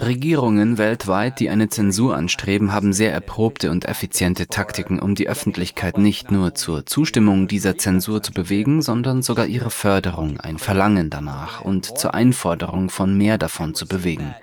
Regierungen weltweit, die eine Zensur anstreben, haben sehr erprobte und effiziente Taktiken, um die Öffentlichkeit nicht nur zur Zustimmung dieser Zensur zu bewegen, sondern sogar ihre Förderung, ein Verlangen danach und zur Einforderung von mehr davon zu bewegen.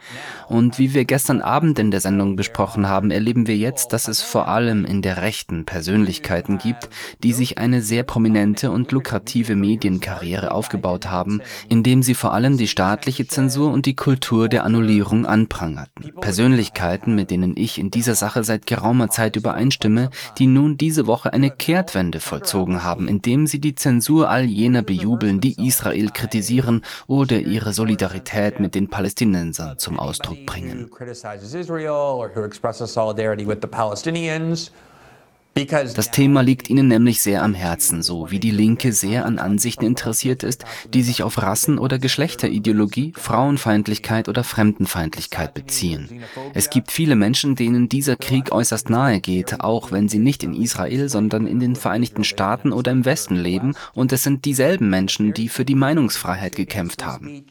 Und wie wir gestern Abend in der Sendung besprochen haben, erleben wir jetzt, dass es vor allem in der Rechten Persönlichkeiten gibt, die sich eine sehr prominente und lukrative Medienkarriere aufgebaut haben, indem sie vor allem die staatliche Zensur und die Kultur der Annullierung anprangerten. Persönlichkeiten, mit denen ich in dieser Sache seit geraumer Zeit übereinstimme, die nun diese Woche eine Kehrtwende vollzogen haben, indem sie die Zensur all jener bejubeln, die Israel kritisieren oder ihre Solidarität mit den Palästinensern zum Ausdruck bringen. Das Thema liegt ihnen nämlich sehr am Herzen, so wie die Linke sehr an Ansichten interessiert ist, die sich auf Rassen- oder Geschlechterideologie, Frauenfeindlichkeit oder Fremdenfeindlichkeit beziehen. Es gibt viele Menschen, denen dieser Krieg äußerst nahe geht, auch wenn sie nicht in Israel, sondern in den Vereinigten Staaten oder im Westen leben, und es sind dieselben Menschen, die für die Meinungsfreiheit gekämpft haben.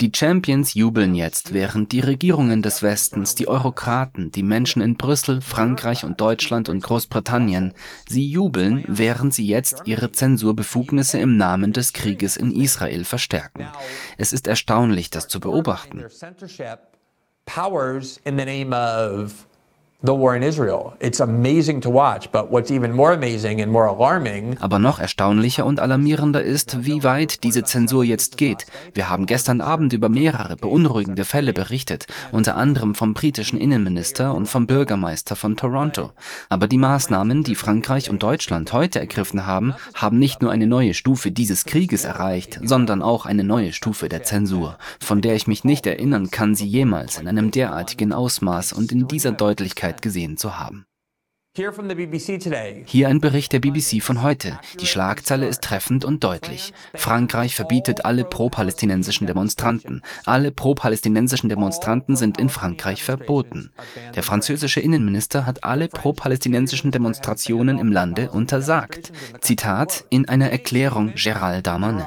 Die Champions jubeln jetzt, während die Regierungen des Westens, die Eurokraten, die Menschen in Brüssel, Frankreich und Deutschland und Großbritannien, sie jubeln, während sie jetzt ihre Zensurbefugnisse im Namen des Krieges in Israel verstärken. Es ist erstaunlich, das zu beobachten. Powers in the name of Aber noch erstaunlicher und alarmierender ist, wie weit diese Zensur jetzt geht. Wir haben gestern Abend über mehrere beunruhigende Fälle berichtet, unter anderem vom britischen Innenminister und vom Bürgermeister von Toronto. Aber die Maßnahmen, die Frankreich und Deutschland heute ergriffen haben, haben nicht nur eine neue Stufe dieses Krieges erreicht, sondern auch eine neue Stufe der Zensur, von der ich mich nicht erinnern kann, sie jemals in einem derartigen Ausmaß und in dieser Deutlichkeit Öffentlichkeit gesehen zu haben. Hier ein Bericht der BBC von heute. Die Schlagzeile ist treffend und deutlich. Frankreich verbietet alle pro-palästinensischen Demonstranten. Alle pro-palästinensischen Demonstranten sind in Frankreich verboten. Der französische Innenminister hat alle pro-palästinensischen Demonstrationen im Lande untersagt. Zitat in einer Erklärung Gérald Darmanin.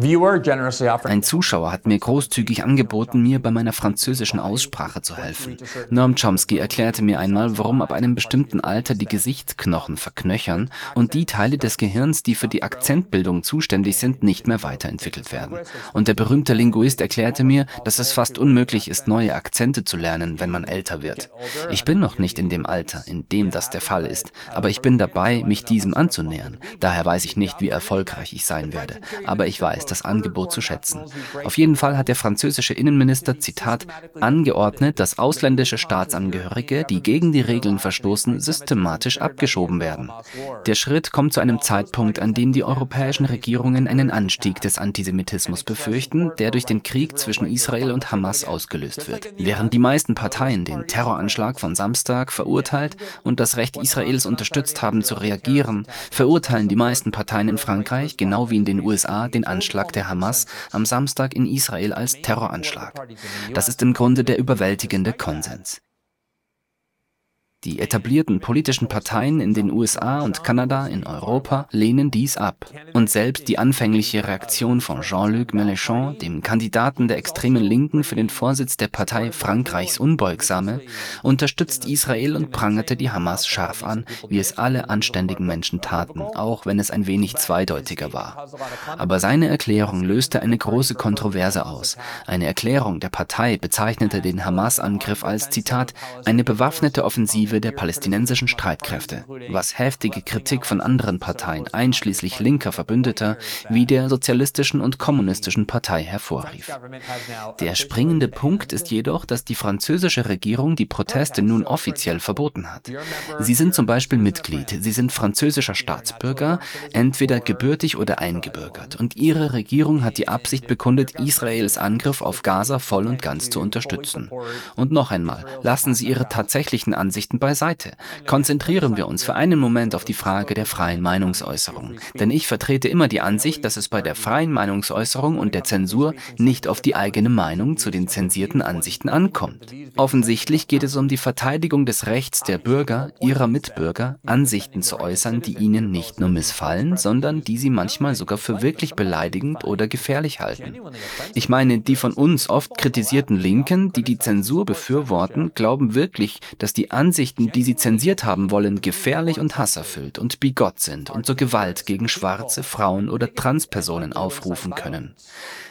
Ein Zuschauer hat mir großzügig angeboten, mir bei meiner französischen Aussprache zu helfen. Noam Chomsky erklärte mir einmal, warum ab einem bestimmten Alter die Gesichtsknochen verknöchern und die Teile des Gehirns, die für die Akzentbildung zuständig sind, nicht mehr weiterentwickelt werden. Und der berühmte Linguist erklärte mir, dass es fast unmöglich ist, neue Akzente zu lernen, wenn man älter wird. Ich bin noch nicht in dem Alter, in dem das der Fall ist, aber ich bin dabei, mich diesem anzunähern. Daher weiß ich nicht, wie erfolgreich ich sein werde. Aber ich weiß, das Angebot zu schätzen. Auf jeden Fall hat der französische Innenminister, Zitat, angeordnet, dass ausländische Staatsangehörige, die gegen die Regeln verstoßen, systematisch abgeschoben werden. Der Schritt kommt zu einem Zeitpunkt, an dem die europäischen Regierungen einen Anstieg des Antisemitismus befürchten, der durch den Krieg zwischen Israel und Hamas ausgelöst wird. Während die meisten Parteien den Terroranschlag von Samstag verurteilt und das Recht Israels unterstützt haben zu reagieren, verurteilen die meisten Parteien in Frankreich, genau wie in den USA, den Anschlag Anschlag der Hamas am Samstag in Israel als Terroranschlag. Das ist im Grunde der überwältigende Konsens. Die etablierten politischen Parteien in den USA und Kanada in Europa lehnen dies ab. Und selbst die anfängliche Reaktion von Jean-Luc Mélenchon, dem Kandidaten der extremen Linken für den Vorsitz der Partei Frankreichs Unbeugsame, unterstützt Israel und prangerte die Hamas scharf an, wie es alle anständigen Menschen taten, auch wenn es ein wenig zweideutiger war. Aber seine Erklärung löste eine große Kontroverse aus. Eine Erklärung der Partei bezeichnete den Hamas-Angriff als Zitat eine bewaffnete Offensive Offensive der palästinensischen Streitkräfte, was heftige Kritik von anderen Parteien, einschließlich linker Verbündeter, wie der Sozialistischen und Kommunistischen Partei hervorrief. Der springende Punkt ist jedoch, dass die französische Regierung die Proteste nun offiziell verboten hat. Sie sind zum Beispiel Mitglied, sie sind französischer Staatsbürger, entweder gebürtig oder eingebürgert, und ihre Regierung hat die Absicht bekundet, Israels Angriff auf Gaza voll und ganz zu unterstützen. Und noch einmal, lassen Sie Ihre tatsächlichen Ansichten Ansichten beiseite. Konzentrieren wir uns für einen Moment auf die Frage der freien Meinungsäußerung. Denn ich vertrete immer die Ansicht, dass es bei der freien Meinungsäußerung und der Zensur nicht auf die eigene Meinung zu den zensierten Ansichten ankommt. Offensichtlich geht es um die Verteidigung des Rechts der Bürger, ihrer Mitbürger, Ansichten zu äußern, die ihnen nicht nur missfallen, sondern die sie manchmal sogar für wirklich beleidigend oder gefährlich halten. Ich meine, die von uns oft kritisierten Linken, die die Zensur befürworten, glauben wirklich, dass die Ansichten, die sie zensiert haben wollen, gefährlich und hasserfüllt und bigott sind und zur Gewalt gegen schwarze, Frauen oder Transpersonen aufrufen können.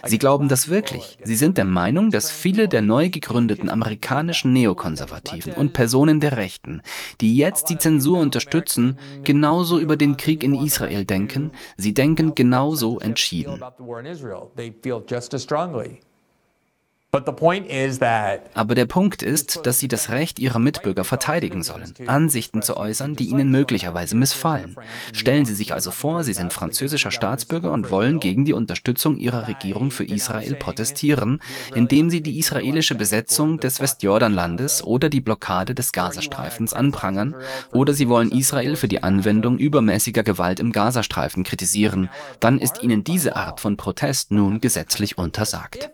Sie glauben das wirklich. Sie sind der Meinung, dass viele der neu gegründeten amerikanischen Neokonservativen und Personen der Rechten, die jetzt die Zensur unterstützen, genauso über den Krieg in Israel denken. Sie denken genauso entschieden. Aber der Punkt ist, dass sie das Recht ihrer Mitbürger verteidigen sollen, Ansichten zu äußern, die ihnen möglicherweise missfallen. Stellen Sie sich also vor, Sie sind französischer Staatsbürger und wollen gegen die Unterstützung Ihrer Regierung für Israel protestieren, indem Sie die israelische Besetzung des Westjordanlandes oder die Blockade des Gazastreifens anprangern, oder Sie wollen Israel für die Anwendung übermäßiger Gewalt im Gazastreifen kritisieren, dann ist Ihnen diese Art von Protest nun gesetzlich untersagt.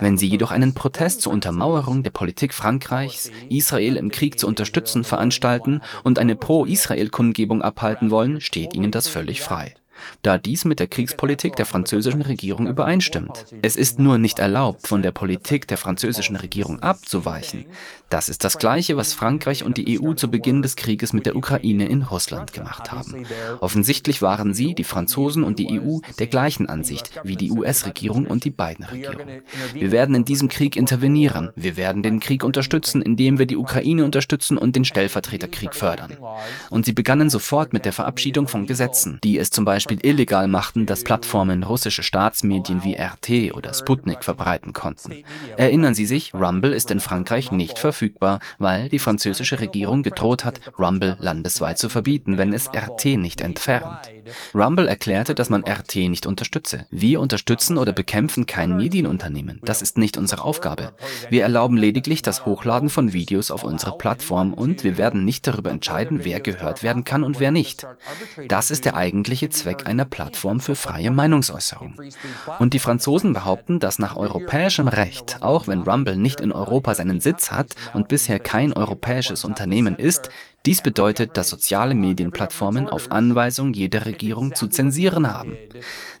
Wenn Sie jedoch einen Protest zur Untermauerung der Politik Frankreichs, Israel im Krieg zu unterstützen, veranstalten und eine Pro-Israel-Kundgebung abhalten wollen, steht ihnen das völlig frei da dies mit der Kriegspolitik der französischen Regierung übereinstimmt. Es ist nur nicht erlaubt, von der Politik der französischen Regierung abzuweichen. Das ist das Gleiche, was Frankreich und die EU zu Beginn des Krieges mit der Ukraine in Russland gemacht haben. Offensichtlich waren sie, die Franzosen und die EU, der gleichen Ansicht wie die US-Regierung und die beiden Regierungen. Wir werden in diesem Krieg intervenieren. Wir werden den Krieg unterstützen, indem wir die Ukraine unterstützen und den Stellvertreterkrieg fördern. Und sie begannen sofort mit der Verabschiedung von Gesetzen, die es zum Beispiel illegal machten, dass Plattformen russische Staatsmedien wie RT oder Sputnik verbreiten konnten. Erinnern Sie sich, Rumble ist in Frankreich nicht verfügbar, weil die französische Regierung gedroht hat, Rumble landesweit zu verbieten, wenn es RT nicht entfernt. Rumble erklärte, dass man RT nicht unterstütze. Wir unterstützen oder bekämpfen kein Medienunternehmen. Das ist nicht unsere Aufgabe. Wir erlauben lediglich das Hochladen von Videos auf unsere Plattform und wir werden nicht darüber entscheiden, wer gehört werden kann und wer nicht. Das ist der eigentliche Zweck einer Plattform für freie Meinungsäußerung. Und die Franzosen behaupten, dass nach europäischem Recht, auch wenn Rumble nicht in Europa seinen Sitz hat und bisher kein europäisches Unternehmen ist, dies bedeutet, dass soziale Medienplattformen auf Anweisung jeder Regierung zu zensieren haben.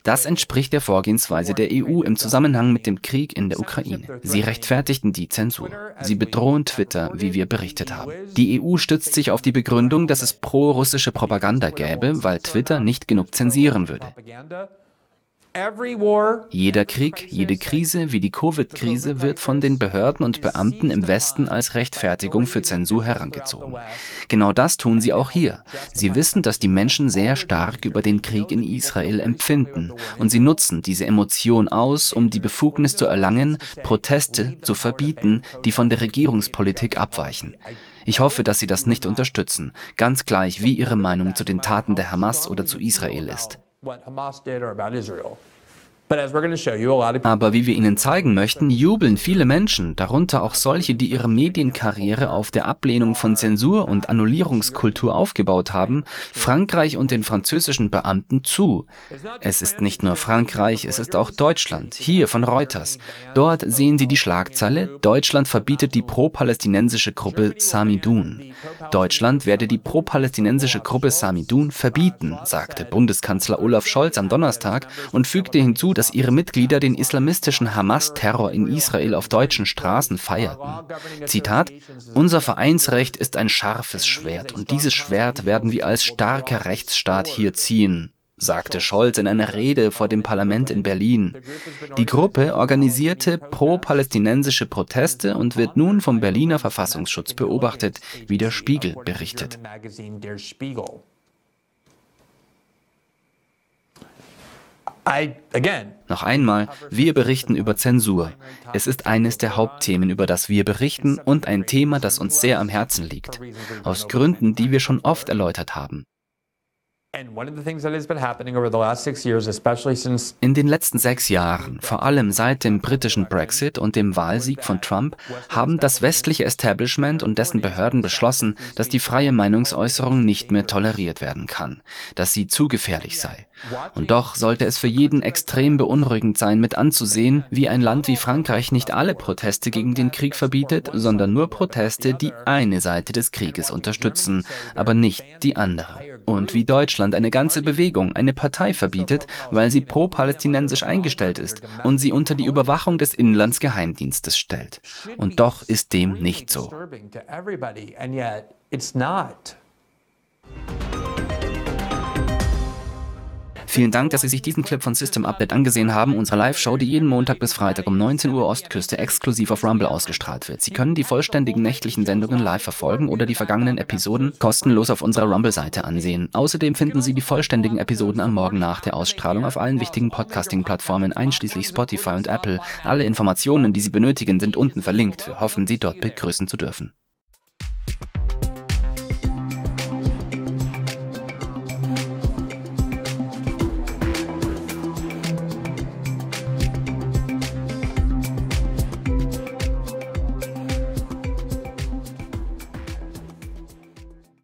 Das entspricht der Vorgehensweise der EU im Zusammenhang mit dem Krieg in der Ukraine. Sie rechtfertigten die Zensur. Sie bedrohen Twitter, wie wir berichtet haben. Die EU stützt sich auf die Begründung, dass es pro-russische Propaganda gäbe, weil Twitter nicht genug zensieren würde. Jeder Krieg, jede Krise wie die Covid-Krise wird von den Behörden und Beamten im Westen als Rechtfertigung für Zensur herangezogen. Genau das tun sie auch hier. Sie wissen, dass die Menschen sehr stark über den Krieg in Israel empfinden und sie nutzen diese Emotion aus, um die Befugnis zu erlangen, Proteste zu verbieten, die von der Regierungspolitik abweichen. Ich hoffe, dass Sie das nicht unterstützen, ganz gleich wie Ihre Meinung zu den Taten der Hamas oder zu Israel ist. What Hamas did or about Israel. Aber wie wir Ihnen zeigen möchten, jubeln viele Menschen, darunter auch solche, die ihre Medienkarriere auf der Ablehnung von Zensur und Annullierungskultur aufgebaut haben, Frankreich und den französischen Beamten zu. Es ist nicht nur Frankreich, es ist auch Deutschland, hier von Reuters. Dort sehen Sie die Schlagzeile, Deutschland verbietet die pro-palästinensische Gruppe Samidun. Deutschland werde die pro-palästinensische Gruppe Samidun verbieten, sagte Bundeskanzler Olaf Scholz am Donnerstag und fügte hinzu, dass ihre Mitglieder den islamistischen Hamas-Terror in Israel auf deutschen Straßen feierten. Zitat: Unser Vereinsrecht ist ein scharfes Schwert und dieses Schwert werden wir als starker Rechtsstaat hier ziehen sagte Scholz in einer Rede vor dem Parlament in Berlin. Die Gruppe organisierte pro-palästinensische Proteste und wird nun vom Berliner Verfassungsschutz beobachtet, wie der Spiegel berichtet. Noch einmal, wir berichten über Zensur. Es ist eines der Hauptthemen, über das wir berichten und ein Thema, das uns sehr am Herzen liegt. Aus Gründen, die wir schon oft erläutert haben. In den letzten sechs Jahren, vor allem seit dem britischen Brexit und dem Wahlsieg von Trump, haben das westliche Establishment und dessen Behörden beschlossen, dass die freie Meinungsäußerung nicht mehr toleriert werden kann, dass sie zu gefährlich sei. Und doch sollte es für jeden extrem beunruhigend sein, mit anzusehen, wie ein Land wie Frankreich nicht alle Proteste gegen den Krieg verbietet, sondern nur Proteste, die eine Seite des Krieges unterstützen, aber nicht die andere. Und wie Deutschland eine ganze Bewegung, eine Partei verbietet, weil sie pro-palästinensisch eingestellt ist und sie unter die Überwachung des Inlandsgeheimdienstes stellt. Und doch ist dem nicht so. Vielen Dank, dass Sie sich diesen Clip von System Update angesehen haben, unserer Live-Show, die jeden Montag bis Freitag um 19 Uhr Ostküste exklusiv auf Rumble ausgestrahlt wird. Sie können die vollständigen nächtlichen Sendungen live verfolgen oder die vergangenen Episoden kostenlos auf unserer Rumble-Seite ansehen. Außerdem finden Sie die vollständigen Episoden am Morgen nach der Ausstrahlung auf allen wichtigen Podcasting-Plattformen, einschließlich Spotify und Apple. Alle Informationen, die Sie benötigen, sind unten verlinkt. Wir hoffen, Sie dort begrüßen zu dürfen.